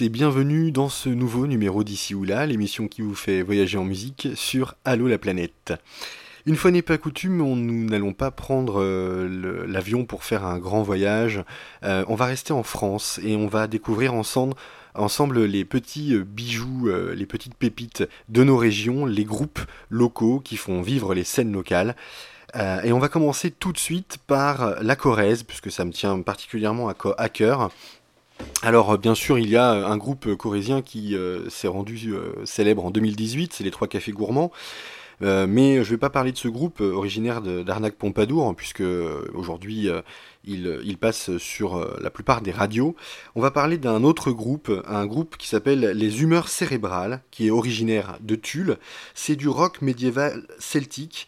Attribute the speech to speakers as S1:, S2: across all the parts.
S1: Et bienvenue dans ce nouveau numéro d'ici ou là, l'émission qui vous fait voyager en musique sur Allo la planète. Une fois n'est pas coutume, nous n'allons pas prendre euh, l'avion pour faire un grand voyage. Euh, on va rester en France et on va découvrir ensemble, ensemble les petits euh, bijoux, les petites pépites de nos régions, les groupes locaux qui font vivre les scènes locales. et on va commencer tout de suite par la Corrèze, puisque ça me tient particulièrement à cœur. Alors euh, bien sûr, il y a un groupe corésien qui euh, s'est rendu euh, célèbre en 2018, c'est les Trois Cafés Gourmands. mais je ne vais pas parler de ce groupe originaire d'Arnac Pompadour, hein, puisque aujourd'hui il, passe sur la plupart des radios. On va parler d'un autre groupe, un groupe qui s'appelle Les Humeurs Cérébrales, qui est originaire de Tulle. C'est du rock médiéval celtique.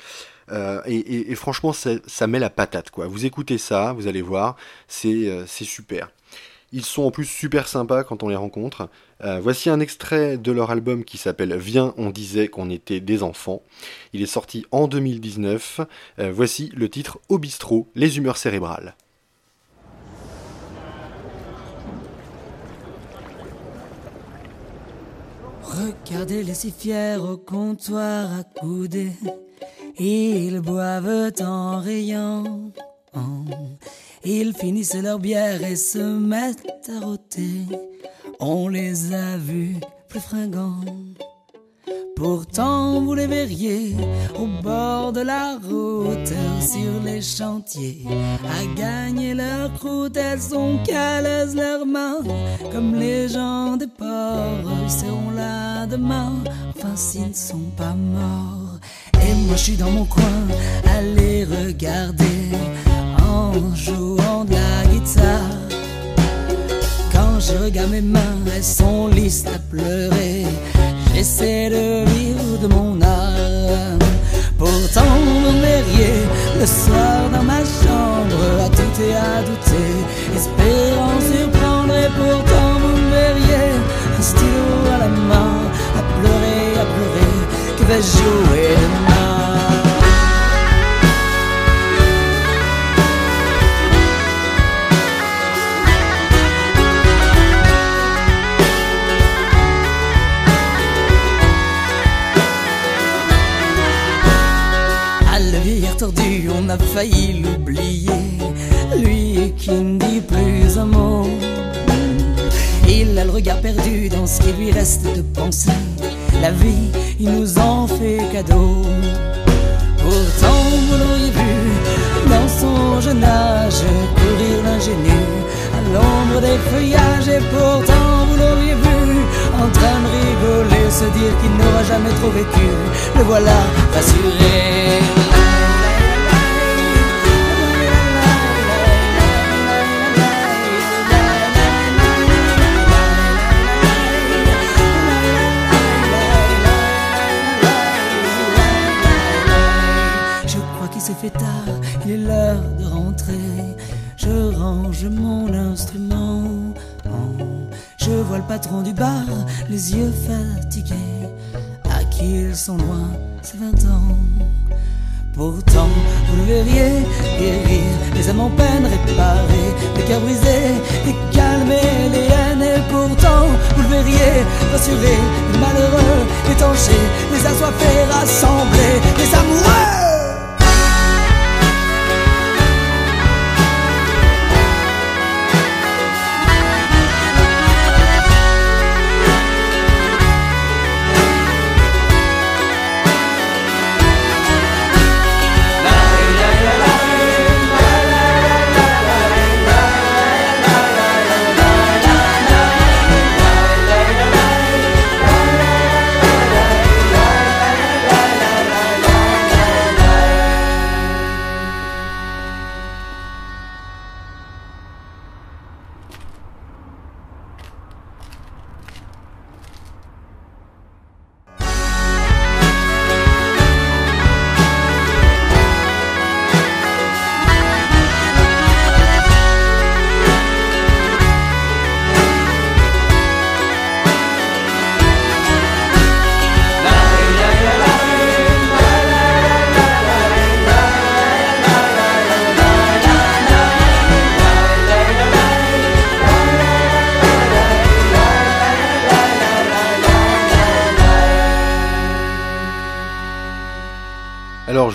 S1: et, franchement, ça, ça, met la patate, quoi. Vous écoutez ça, vous allez voir, c'est super. Ils sont en plus super sympas quand on les rencontre. Euh, voici un extrait de leur album qui s'appelle Viens, on disait qu'on était des enfants. Il est sorti en 2019. Euh, voici le titre Au bistrot, les humeurs cérébrales.
S2: Regardez-les si fiers au comptoir accoudés. Ils boivent en riant. Ils finissent leur bière et se mettent à rôter. On les a vus plus fringants. Pourtant, vous les verriez au bord de la route, sur les chantiers, à gagner leur croûte. Elles sont caleuses leurs mains, comme les gens des ports. Ils seront là demain, enfin s'ils ne sont pas morts. Et moi je suis dans mon coin, les regarder en jouant de la guitare. Quand je regarde mes mains, elles sont lisses à pleurer. J'essaie de vivre de mon âme. Pourtant, vous verriez le soir dans ma chambre à tout et à douter, espérant surprendre. Et pourtant, vous verriez un stylo à la main, à pleurer, à pleurer. Que vais-je jouer? A failli l'oublier. Lui qui ne dit plus un mot. Il a le regard perdu dans ce qui lui reste de penser. La vie, il nous en fait cadeau. Pourtant, vous l'auriez vu dans son jeune âge courir l'ingénu à l'ombre des feuillages. Et pourtant, vous l'auriez vu en train de rigoler, se dire qu'il n'aura jamais trop vécu. Le voilà rassuré. Je mon instrument. Je vois le patron du bar, les yeux fatigués. À qui ils sont loin, c'est 20 ans. Pourtant, vous le verriez guérir les âmes en peine réparer, les cœurs brisés et calmer les haines. Et pourtant, vous le verriez rassurer les malheureux, étancher, les assoiffés, rassembler les amoureux.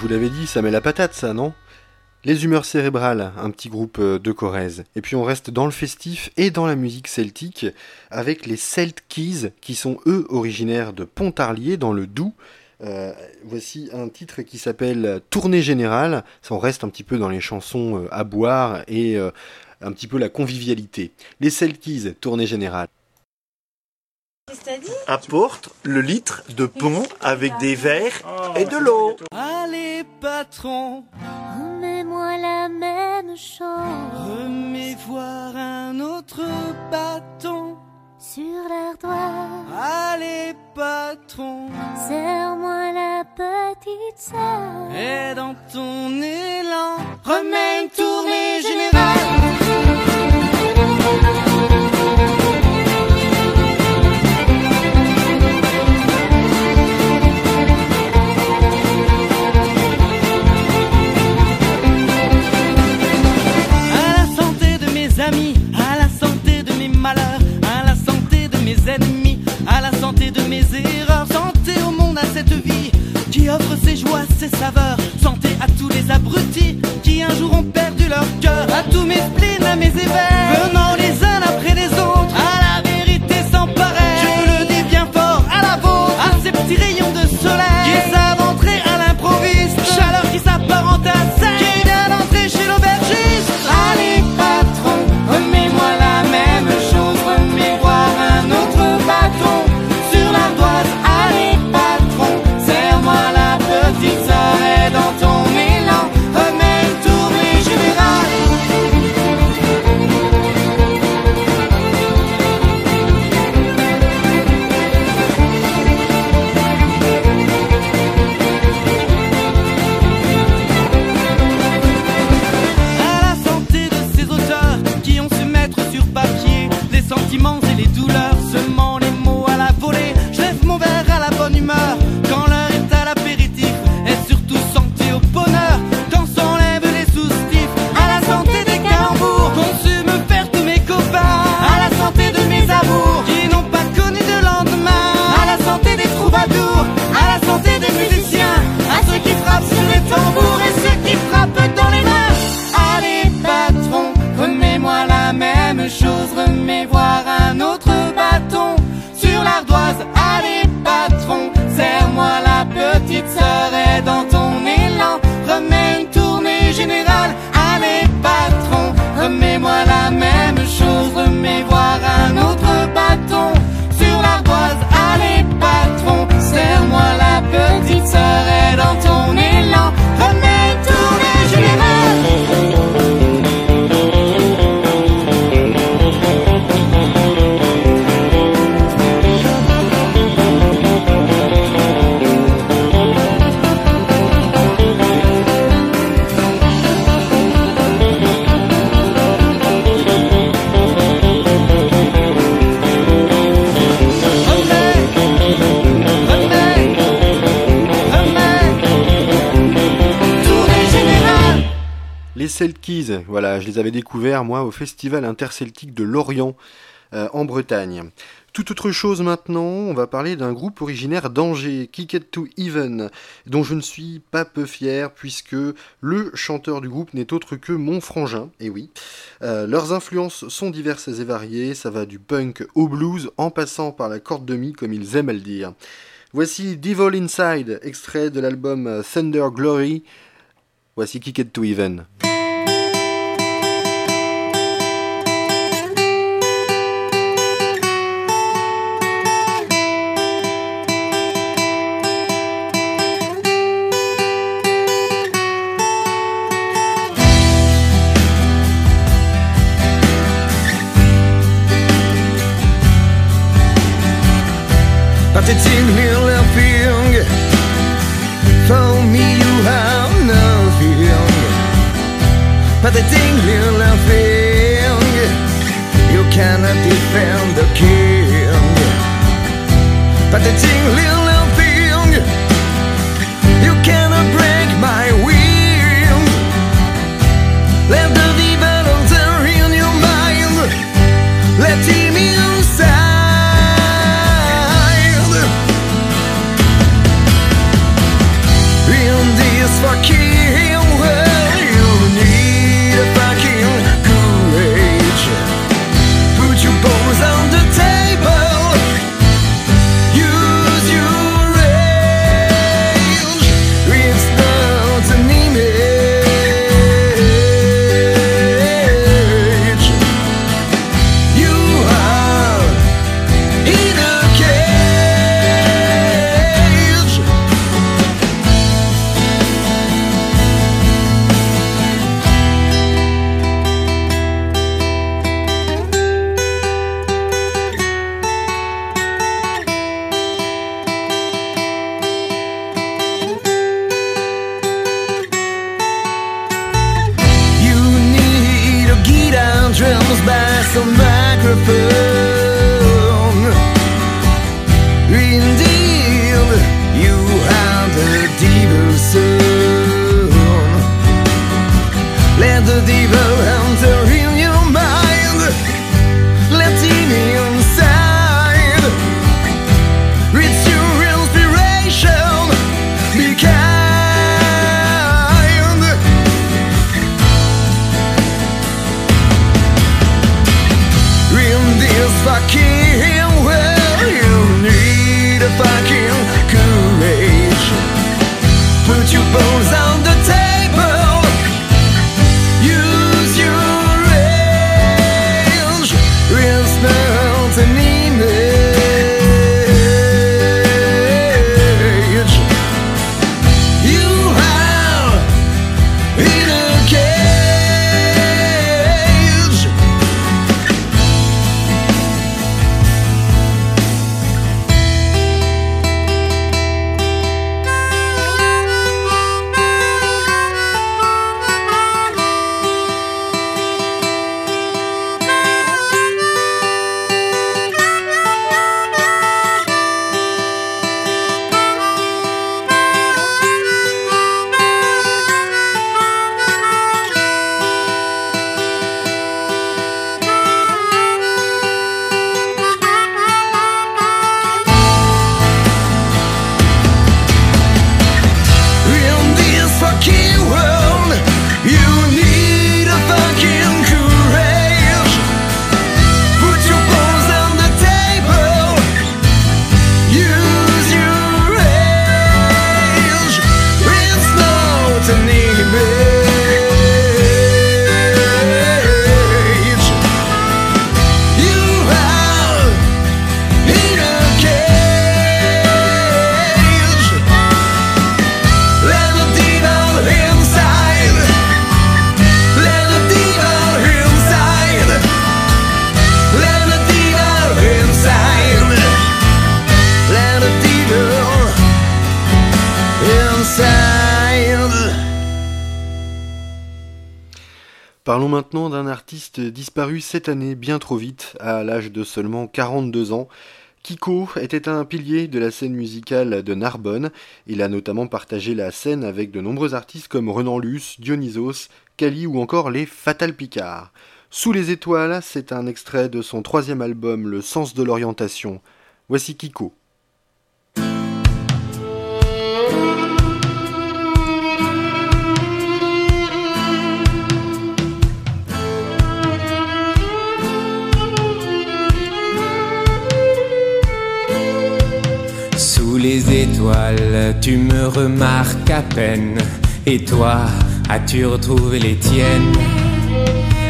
S1: Vous l'avais dit, ça met la patate, ça, non? Les Humeurs Cérébrales, un petit groupe euh, de Corrèze. Et puis on reste dans le festif et dans la musique celtique avec les Celt Keys, qui sont eux originaires de Pontarlier, dans le Doubs. Euh, voici un titre qui s'appelle Tournée Générale. Ça, on reste un petit peu dans les chansons euh, à boire et un petit peu la convivialité. Les Celt Keys, Tournée Générale
S3: apporte le litre de pont avec des verres et de l'eau.
S4: Allez patron,
S5: remets-moi la même chose.
S4: Remets voir un autre bâton
S5: sur l'ardoise.
S4: Allez patron,
S5: serre-moi la petite sœur.
S4: Et dans ton élan, remets une tournée générale. Ses saveurs, santé à tous les abrutis
S1: Festival interceltique de Lorient, euh, en Bretagne. Tout autre chose maintenant, on va parler d'un groupe originaire d'Angers, Kick It to Even, dont je ne suis pas peu fier puisque le chanteur du groupe n'est autre que mon frangin, et oui. Euh, leurs influences sont diverses et variées, ça va du punk au blues en passant par la corde de mi comme ils aiment à le dire. Voici Devil Inside, extrait de l'album Thunder Glory. Voici Kick It to Even.
S6: little
S1: Parlons maintenant d'un artiste disparu cette année bien trop vite, à l'âge de seulement 42 ans. Kiko était un pilier de la scène musicale de Narbonne. Il a notamment partagé la scène avec de nombreux artistes comme Renan Luce, Dionysos, Kali ou encore les Fatal Picard. Sous les étoiles, c'est un extrait de son troisième album Le sens de l'orientation. Voici Kiko.
S7: Les étoiles, tu me remarques à peine. Et toi, as-tu retrouvé les tiennes?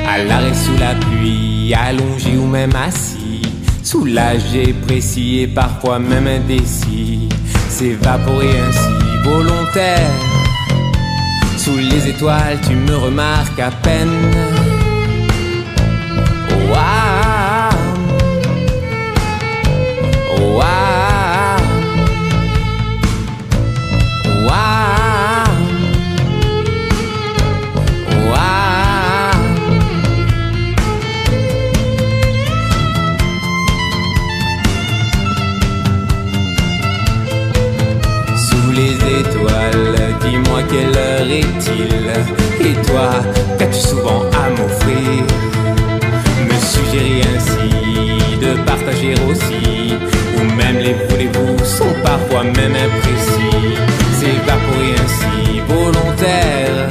S7: À l'arrêt sous la pluie, allongé ou même assis, soulagé, précis et parfois même indécis, s'évaporer ainsi volontaire. Sous les étoiles, tu me remarques à peine. paraît-il. Et toi, qu'as-tu souvent à m'offrir Me suggérer ainsi de partager aussi, ou même les voulez-vous sont parfois même imprécis. S'évaporer ainsi volontaire,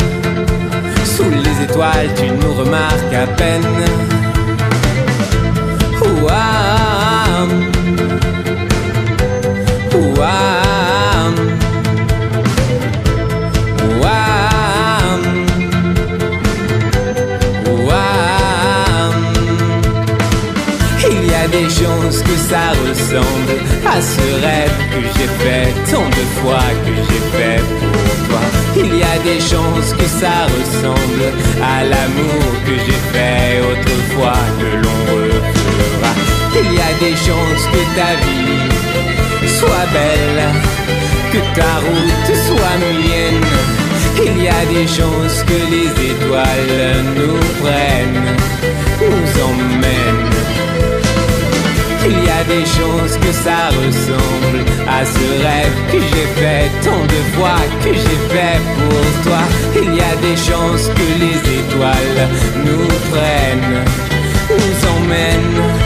S7: sous les étoiles, tu nous remarques à peine. Chances que ça ressemble à ce rêve que j'ai fait tant de fois que j'ai fait pour toi. Il y a des chances que ça ressemble à l'amour que j'ai fait autrefois que l'on refera. Il y a des chances que ta vie soit belle, que ta route soit mienne. Il y a des chances que les étoiles nous prennent, nous emmènent. Il y a des chances que ça ressemble à ce rêve que j'ai fait tant de fois que j'ai fait pour toi. Il y a des chances que les étoiles nous prennent, nous emmènent.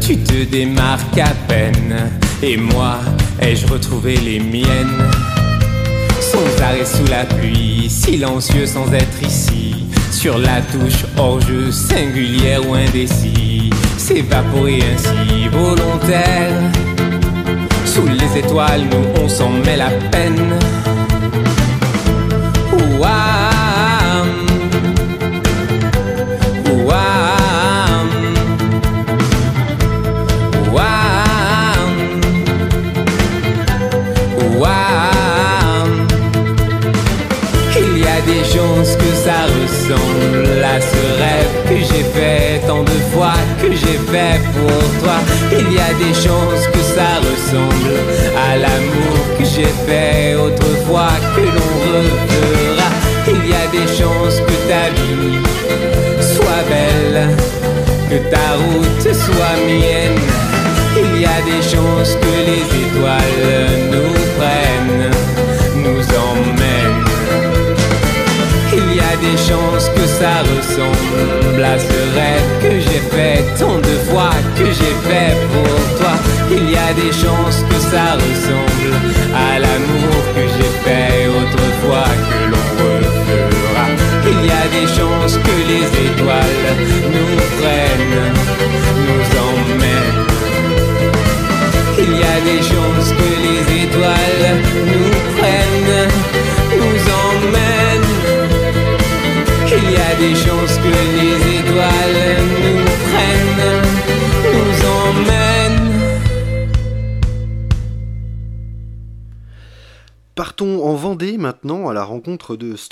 S7: Tu te démarques à peine. Et moi, ai-je retrouvé les miennes? Sans arrêt sous la pluie, silencieux sans être ici. Sur la touche hors-jeu, singulière ou indécis. S'évaporer ainsi, volontaire. Sous les étoiles, nous, on s'en met la peine.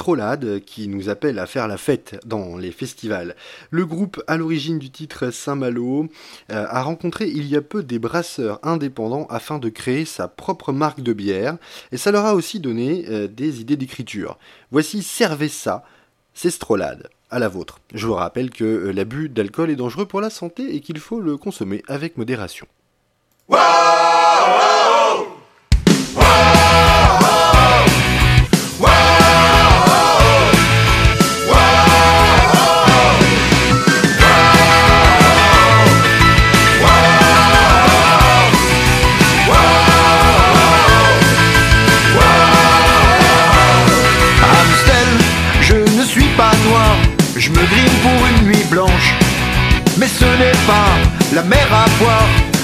S1: Strolade qui nous appelle à faire la fête dans les festivals. Le groupe à l'origine du titre Saint-Malo euh, a rencontré il y a peu des brasseurs indépendants afin de créer sa propre marque de bière et ça leur a aussi donné euh, des idées d'écriture. Voici Servez ça, c'est Strolade. À la vôtre. Je vous rappelle que euh, l'abus d'alcool est dangereux pour la santé et qu'il faut le consommer avec modération.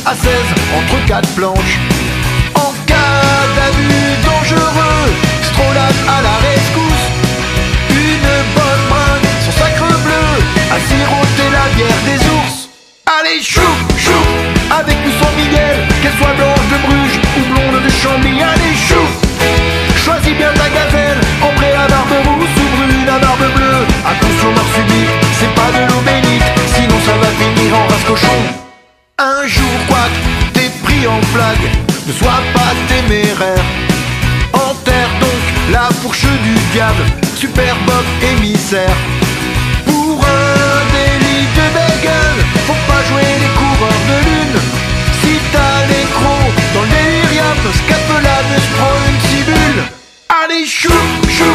S8: À 16 entre quatre planches. En cas d'abus dangereux, Strolade à la rescousse. Une bonne bringue, son sacre bleu, à siroter la bière des ours. Allez, chou, chou, avec ou sans Miguel, qu'elle soit blanche de Bruges ou blonde de Chambly. Allez, chou, Choisis bien ta gazelle, ambrée à barbe rousse ou brune à barbe bleue. Attention mort subite, c'est pas de l'eau bénite, sinon ça va finir en race cochon en flag, ne sois pas téméraire. Enterre donc la fourche du diable, super Bob émissaire. Pour un délit de bagel, faut pas jouer les coureurs de lune. Si t'as les crocs dans le délirium, scape la buse, prends une cibule. Allez, chou, chou,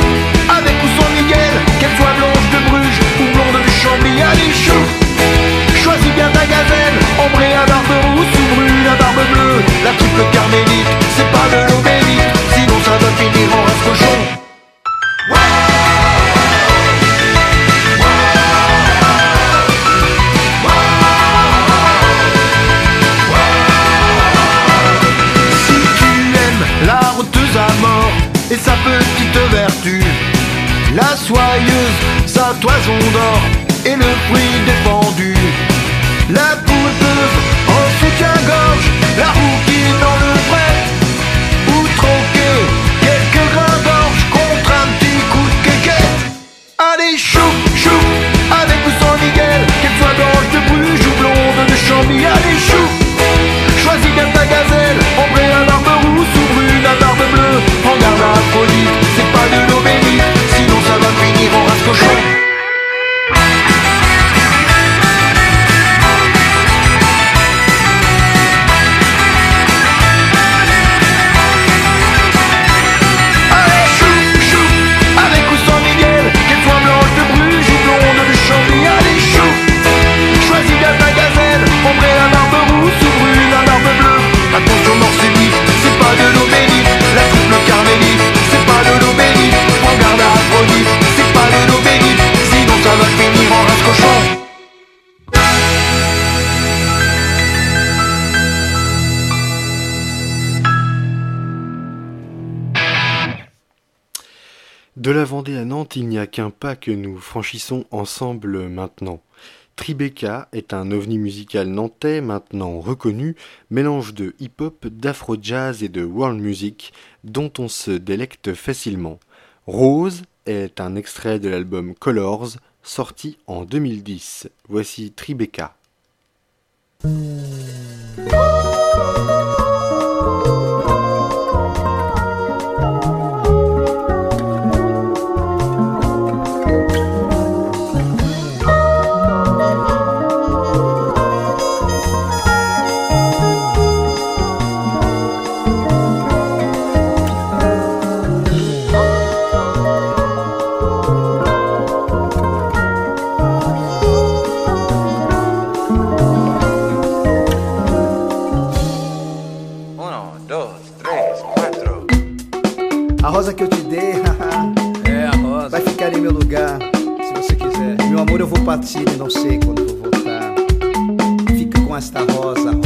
S8: avec ou sans Miguel, qu'elle soit blanche de Bruges ou blonde de Chambly, allez, chou. Choisis bien ta gazelle, ombrée à barbe la triple carmélite.
S1: Chacun pas que nous franchissons ensemble maintenant. Tribeca est un ovni musical nantais maintenant reconnu, mélange de hip-hop, d'afro-jazz et de world music dont on se délecte facilement. Rose est un extrait de l'album Colors sorti en 2010. Voici Tribeca.
S9: amor eu vou partir e não sei quando vou voltar. Fica com esta rosa, rosa.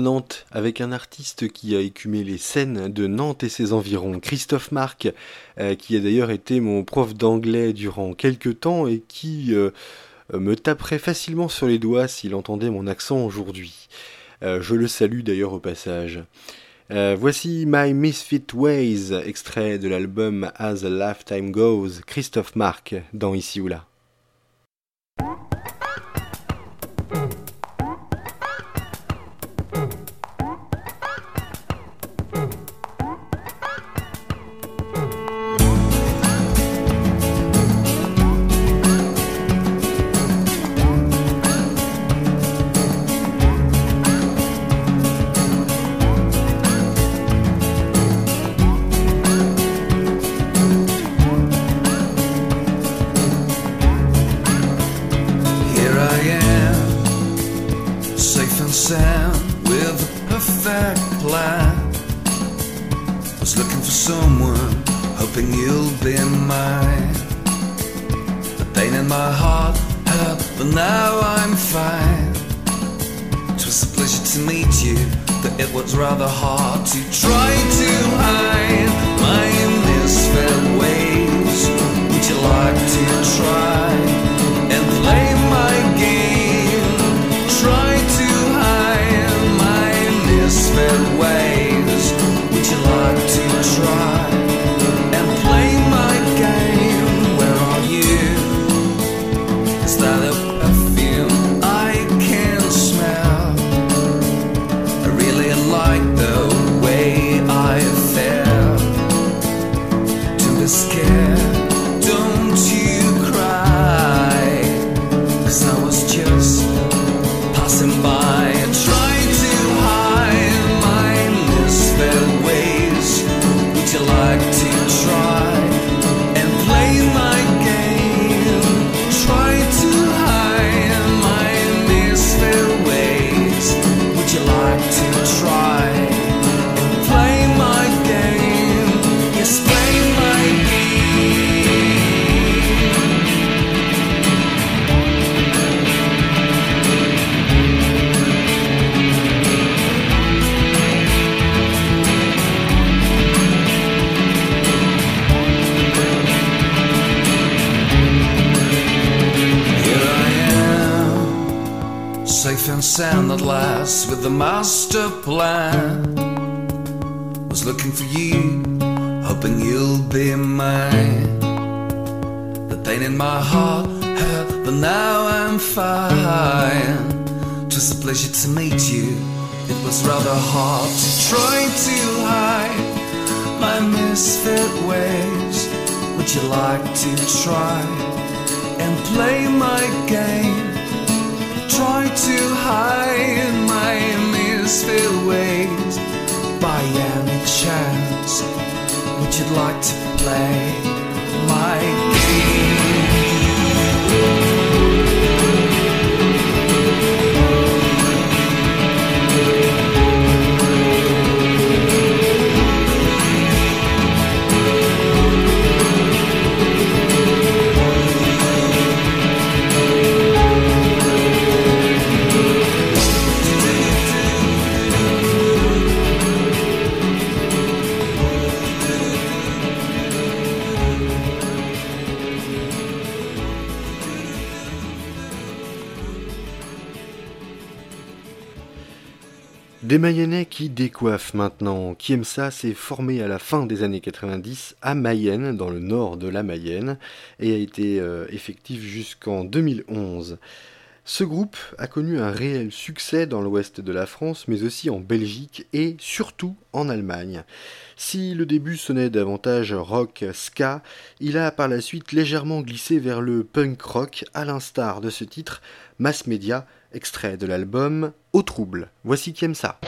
S1: Nantes avec un artiste qui a écumé les scènes de Nantes et ses environs, Christophe Marc, euh, qui a d'ailleurs été mon prof d'anglais durant quelques temps et qui euh, me taperait facilement sur les doigts s'il entendait mon accent aujourd'hui. Euh, je le salue d'ailleurs au passage. voici My Misfit Ways, extrait de l'album As a Lifetime Goes, Christophe Marc, dans Ici ou là.
S10: was looking for someone, hoping you'll be mine. The pain in my heart hurt, but now I'm fine. It was a pleasure to meet you, but it was rather hard to try to hide my misfit ways. Would you like to try? try. Sound at last with the master plan. Was looking for you, hoping you'll be mine. The pain in my heart hurt, but now I'm fine. Twas a pleasure to meet you. It was rather hard to try to hide my misfit ways. Would you like to try and play my game? Try to hide in my misfit ways. By any chance would you like to play my game
S1: Des Mayennais qui décoiffent maintenant. Ça s'est formé à la fin des années 90 à Mayenne, dans le nord de la Mayenne, et a été euh, effectif jusqu'en 2011. Ce groupe a connu un réel succès dans l'ouest de la France, mais aussi en Belgique et surtout en Allemagne. Si le début sonnait davantage rock ska, il a par la suite légèrement glissé vers le punk rock, à l'instar de ce titre, Mass Media, extrait de l'album Au trouble. Voici qui aime ça.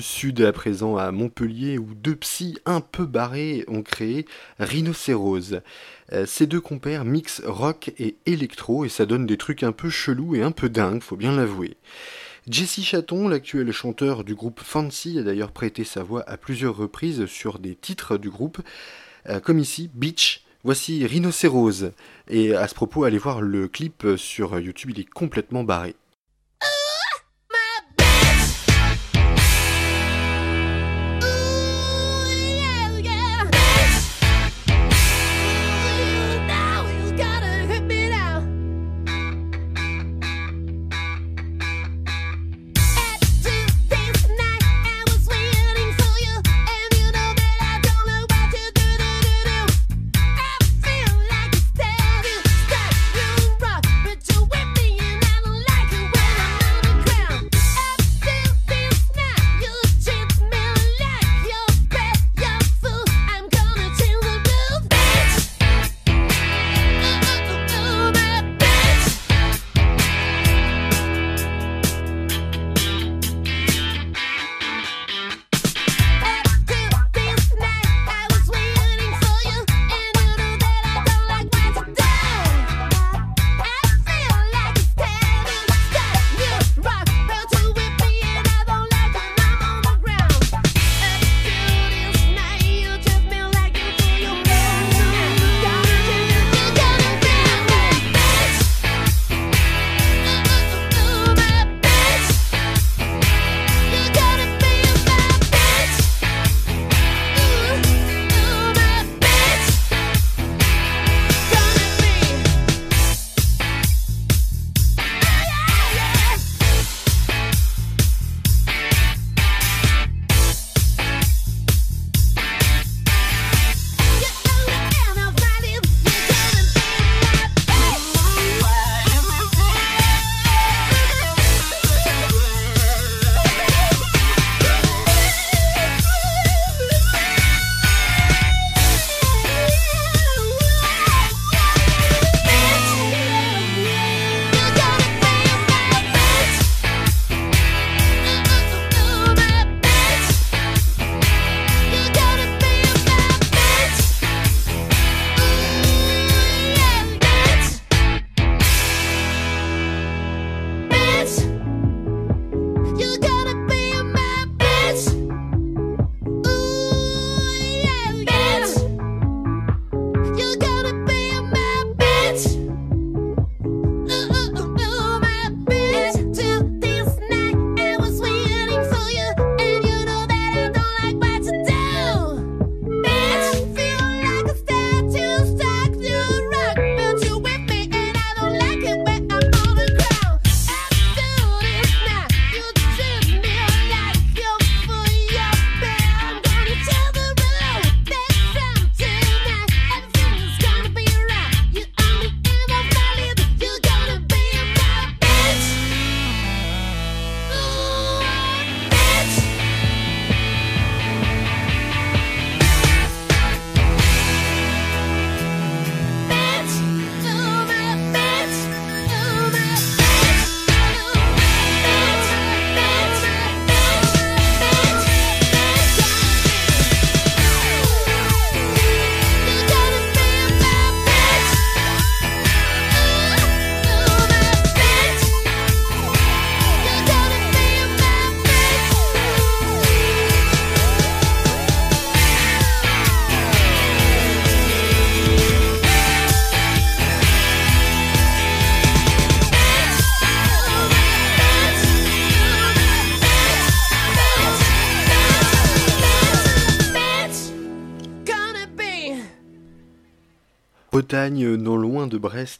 S1: sud, à présent à Montpellier, où deux psys un peu barrés ont créé Rhinocérose. Euh, ces deux compères mixent rock et électro et ça donne des trucs un peu chelous et un peu dingues, faut bien l'avouer. Jesse Chaton, l'actuel chanteur du groupe Fancy, a d'ailleurs prêté sa voix à plusieurs reprises sur des titres du groupe, euh, comme ici Beach. Voici Rhinocérose. Et à ce propos, allez voir le clip sur YouTube, il est complètement barré.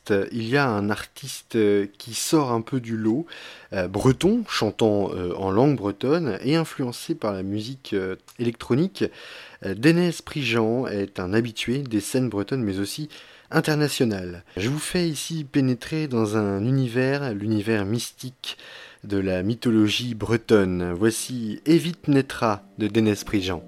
S11: Brest, il y a un artiste euh, qui sort un peu du lot, euh, breton, chantant euh, en langue bretonne et influencé par la musique euh, électronique. Euh, Dénès Prigent est un habitué des scènes bretonnes mais aussi internationales. Je vous fais ici pénétrer dans un univers, l'univers mystique de la mythologie bretonne. Voici Evite Netra de Dénès Prigent.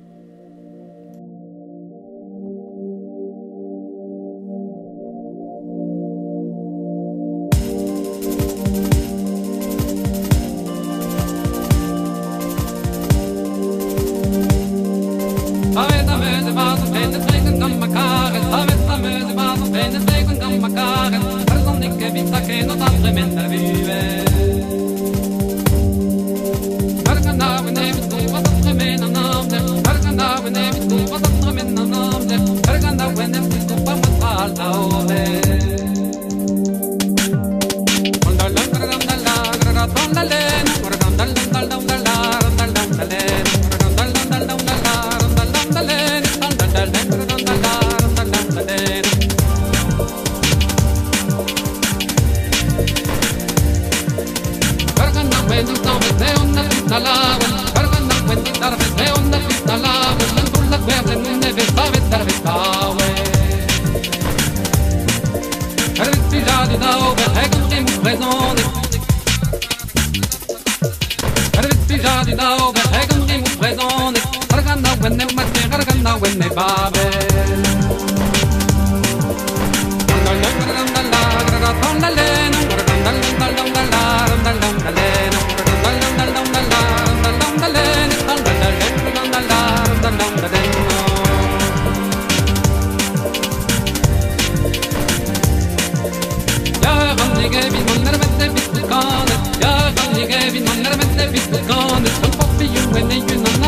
S11: grandes Sunt forfiune iun în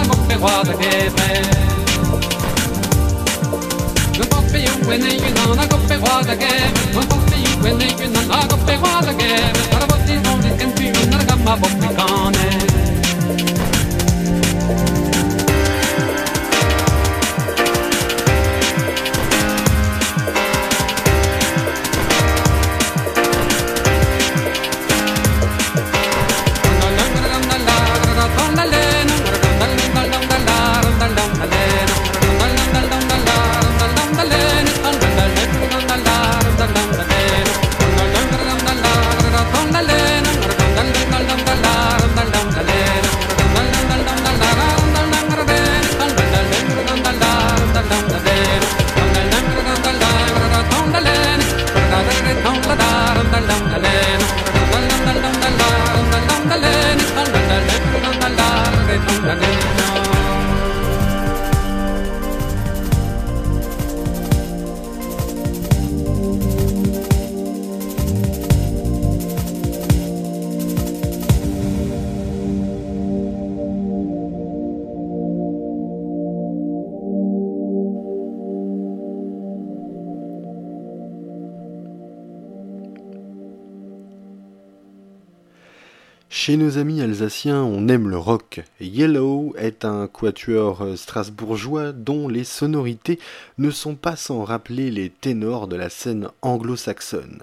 S11: Chez nos amis alsaciens, on aime le rock. Yellow est un quatuor strasbourgeois dont les sonorités ne sont pas sans rappeler les ténors de la scène anglo-saxonne.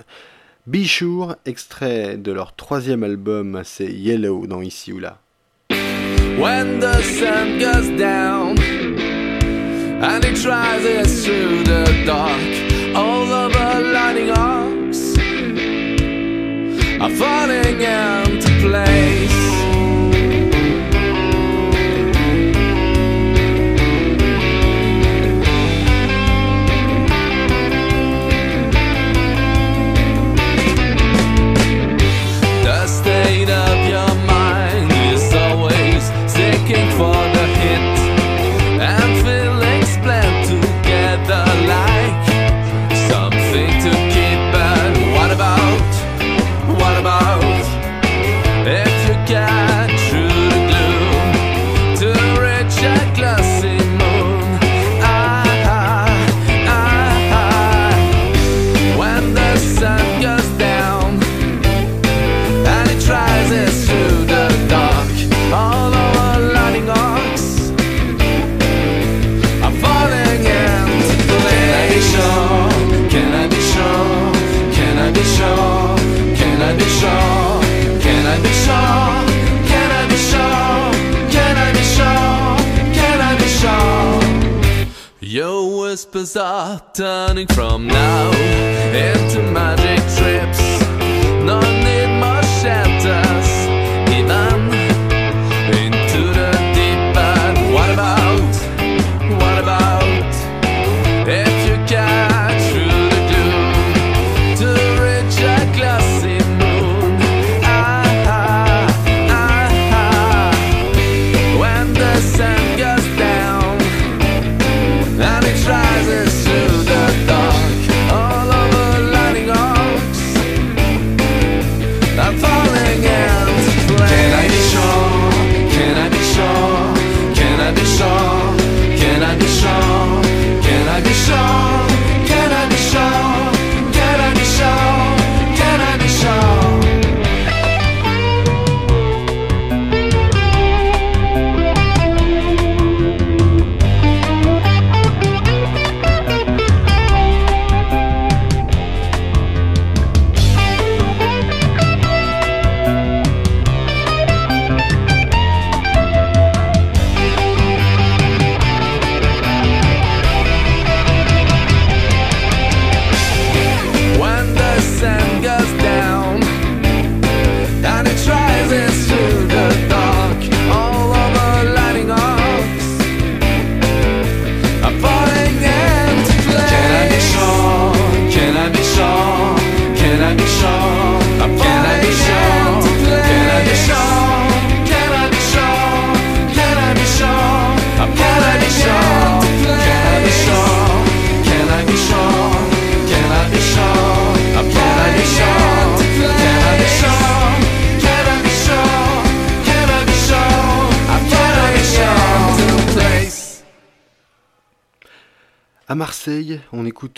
S11: Be Sure, extrait de leur troisième album, c'est Yellow dans Ici ou là.
S10: When the sun goes down and it rises through the dark, all of place. Whispers are turning from now into magic trips.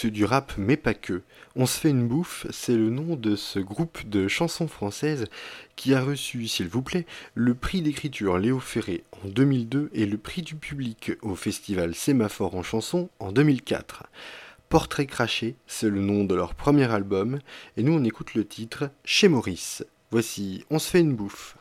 S1: Du rap mais pas que. On se fait une bouffe, c'est le nom de ce groupe de chansons françaises qui a reçu, s'il vous plaît, le prix d'écriture Léo Ferré en 2002 et le prix du public au festival Sémaphore en chanson en 2004. Portrait craché, c'est le nom de leur premier album, et nous on écoute le titre Chez Maurice. Voici On se fait une bouffe.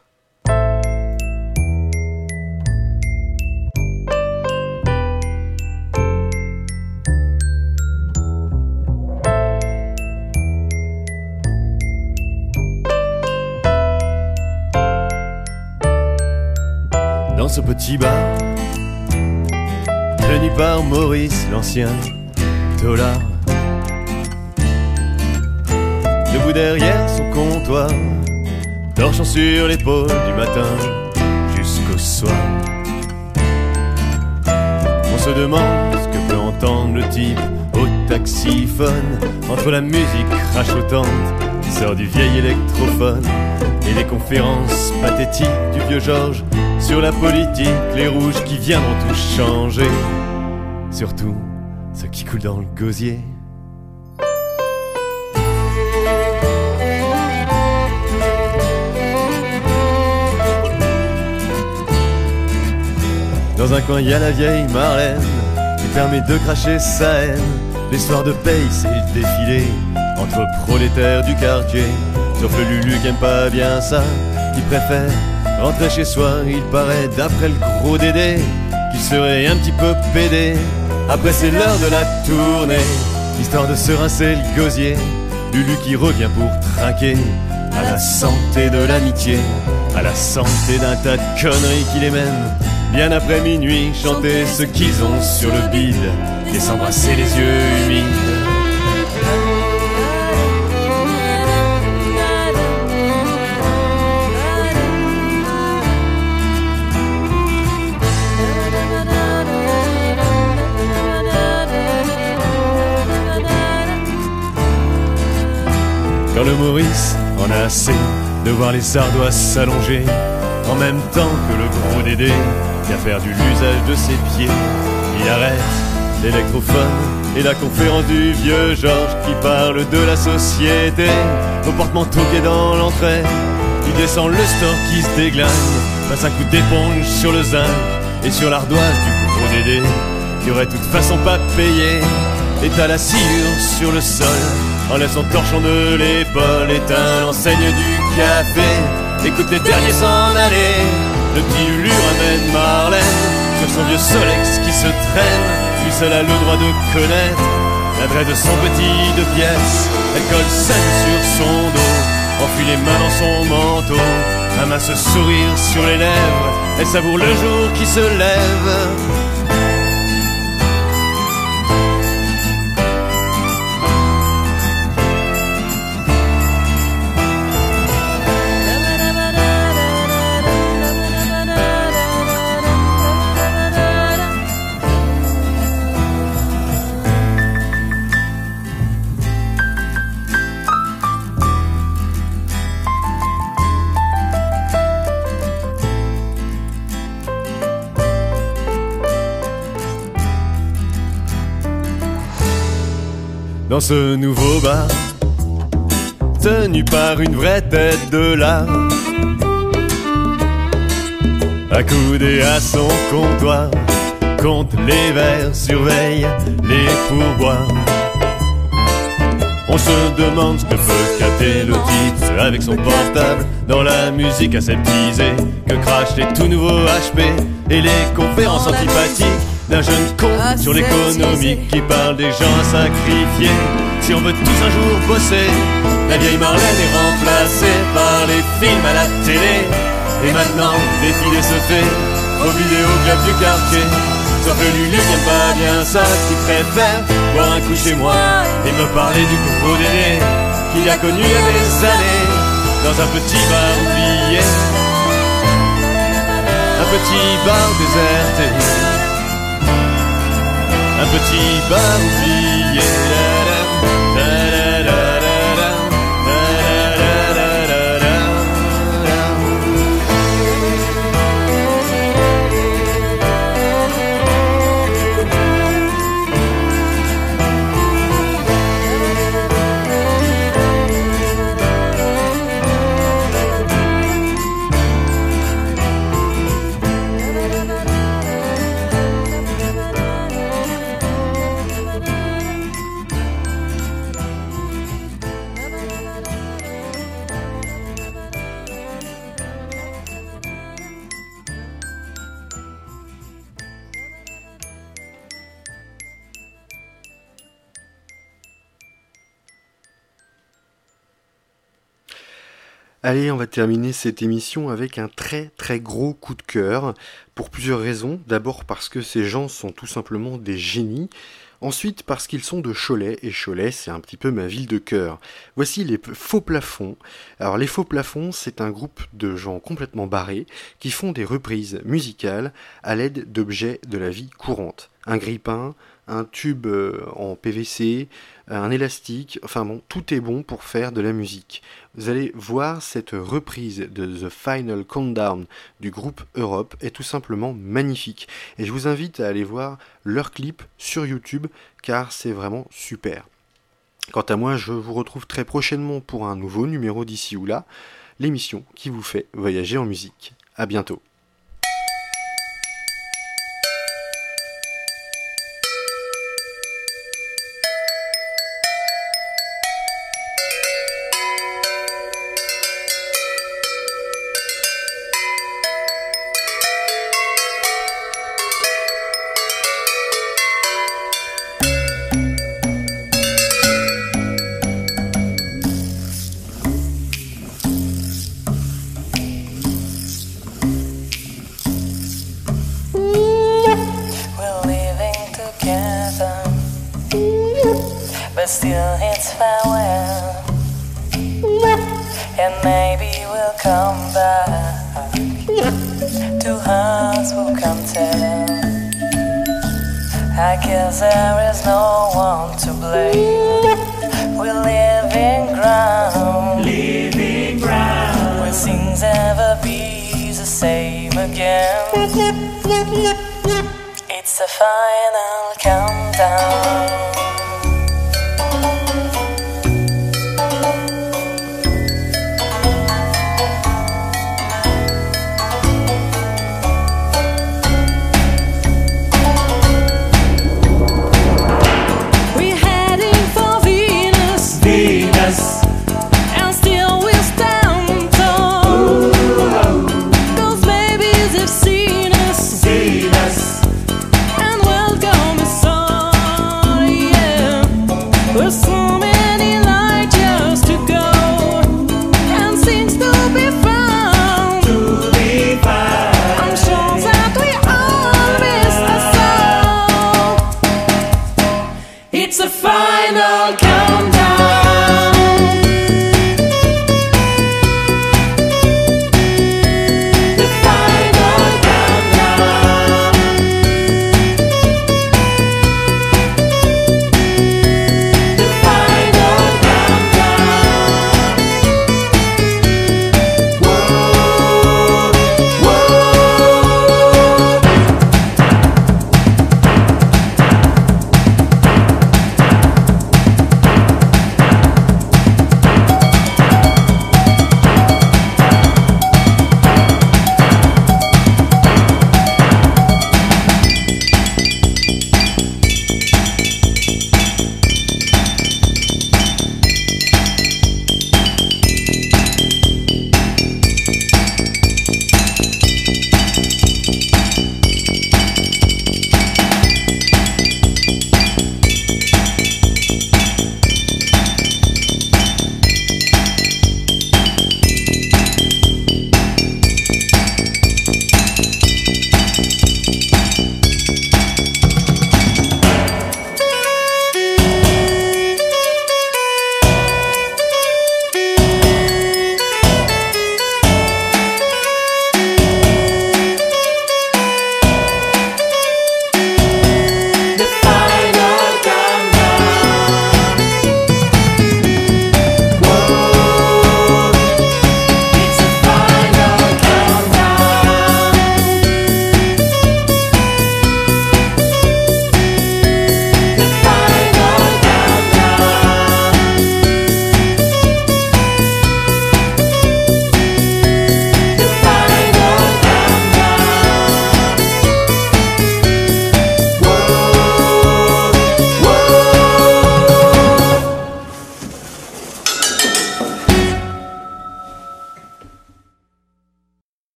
S12: Petit bar, tenu par Maurice l'ancien dollar. Debout derrière son comptoir, torchant sur l'épaule du matin jusqu'au soir. On se demande ce que peut entendre le type au taxiphone entre la musique crachotante qui sort du vieil électrophone et les conférences pathétiques du vieux Georges sur la politique, les rouges qui viendront tout changer. Surtout ce qui coule dans le gosier. Dans un coin, il y a la vieille Marlène qui permet de cracher sa haine. Les soirs de paye, c'est le défilé entre prolétaires du quartier. Sauf le Lulu qui aime pas bien ça, préfère rentrer chez soi. Il paraît, d'après le gros Dédé, qu'il serait un petit peu pédé. Après, c'est l'heure de la tournée, histoire de se rincer le gosier. Lulu qui revient pour trinquer à la santé de l'amitié, à la santé d'un tas de conneries qui les mènent. Bien après minuit, chanter ce qu'ils ont sur le bide et s'embrasser les yeux humides. Quand le Maurice en a assez de voir les ardoises s'allonger en même temps que le gros Dédé qui a perdu l'usage de ses pieds. Il arrête l'électrophone et la conférence du vieux Georges qui parle de la société au porte-manteau qui est dans l'entrée. Il descend le store qui se déglingue, passe un coup d'éponge sur le zinc et sur l'ardoise du gros Dédé qui aurait toute façon pas payé. Étale la sciure sur le sol en laissant torchon de l'épaule éteint l'enseigne du café. Écoute les derniers s'en aller. Le petit Lulu ramène Marlène sur son vieux Solex qui se traîne. lui seul a le droit de connaître l'adresse de son petit de pièces. Elle colle celle sur son dos, enfuit les mains dans son manteau, mince sourire sur les lèvres. Elle savoure le jour qui se lève. Dans ce nouveau bar, tenu par une vraie tête de l'art. Accoudé à son comptoir, compte les verres, surveille les pourboires. On se demande ce que peut capter le titre avec son portable dans la musique aseptisée que crachent les tout nouveaux HP et les conférences antipathiques d'un jeune con sur l'économie qui parle des gens à sacrifier. Si on veut tous un jour bosser, la vieille Marlène est remplacée par les films à la télé. Et maintenant, défiler se fait au vidéoclub du quartier. Sauf que Lulu n'aime pas bien ça, qui préfère boire un coup chez moi et me parler du coco d'aîné qu'il a connu il y a des années dans un petit bar oublié. Un petit bar déserté petit bar
S1: Allez, on va terminer cette émission avec un très très gros coup de cœur, pour plusieurs raisons. D'abord parce que ces gens sont tout simplement des génies. Ensuite parce qu'ils sont de Cholet, et Cholet c'est un petit peu ma ville de cœur. Voici les Faux Plafonds. Alors les Faux Plafonds c'est un groupe de gens complètement barrés qui font des reprises musicales à l'aide d'objets de la vie courante. Un grille-pain, un tube euh, en PVC, un élastique, enfin bon, tout est bon pour faire de la musique. Vous allez voir cette reprise de The Final Countdown du groupe Europe est tout simplement magnifique. Et je vous invite à aller voir leur clip sur YouTube car c'est vraiment super. Quant à moi, je vous retrouve très prochainement pour un nouveau numéro d'ici ou là, l'émission qui vous fait voyager en musique. À bientôt.
S13: And maybe we'll come back to us who come tell. I guess there is no one to blame. We live in ground, living ground. Will things ever be the same again? It's a countdown.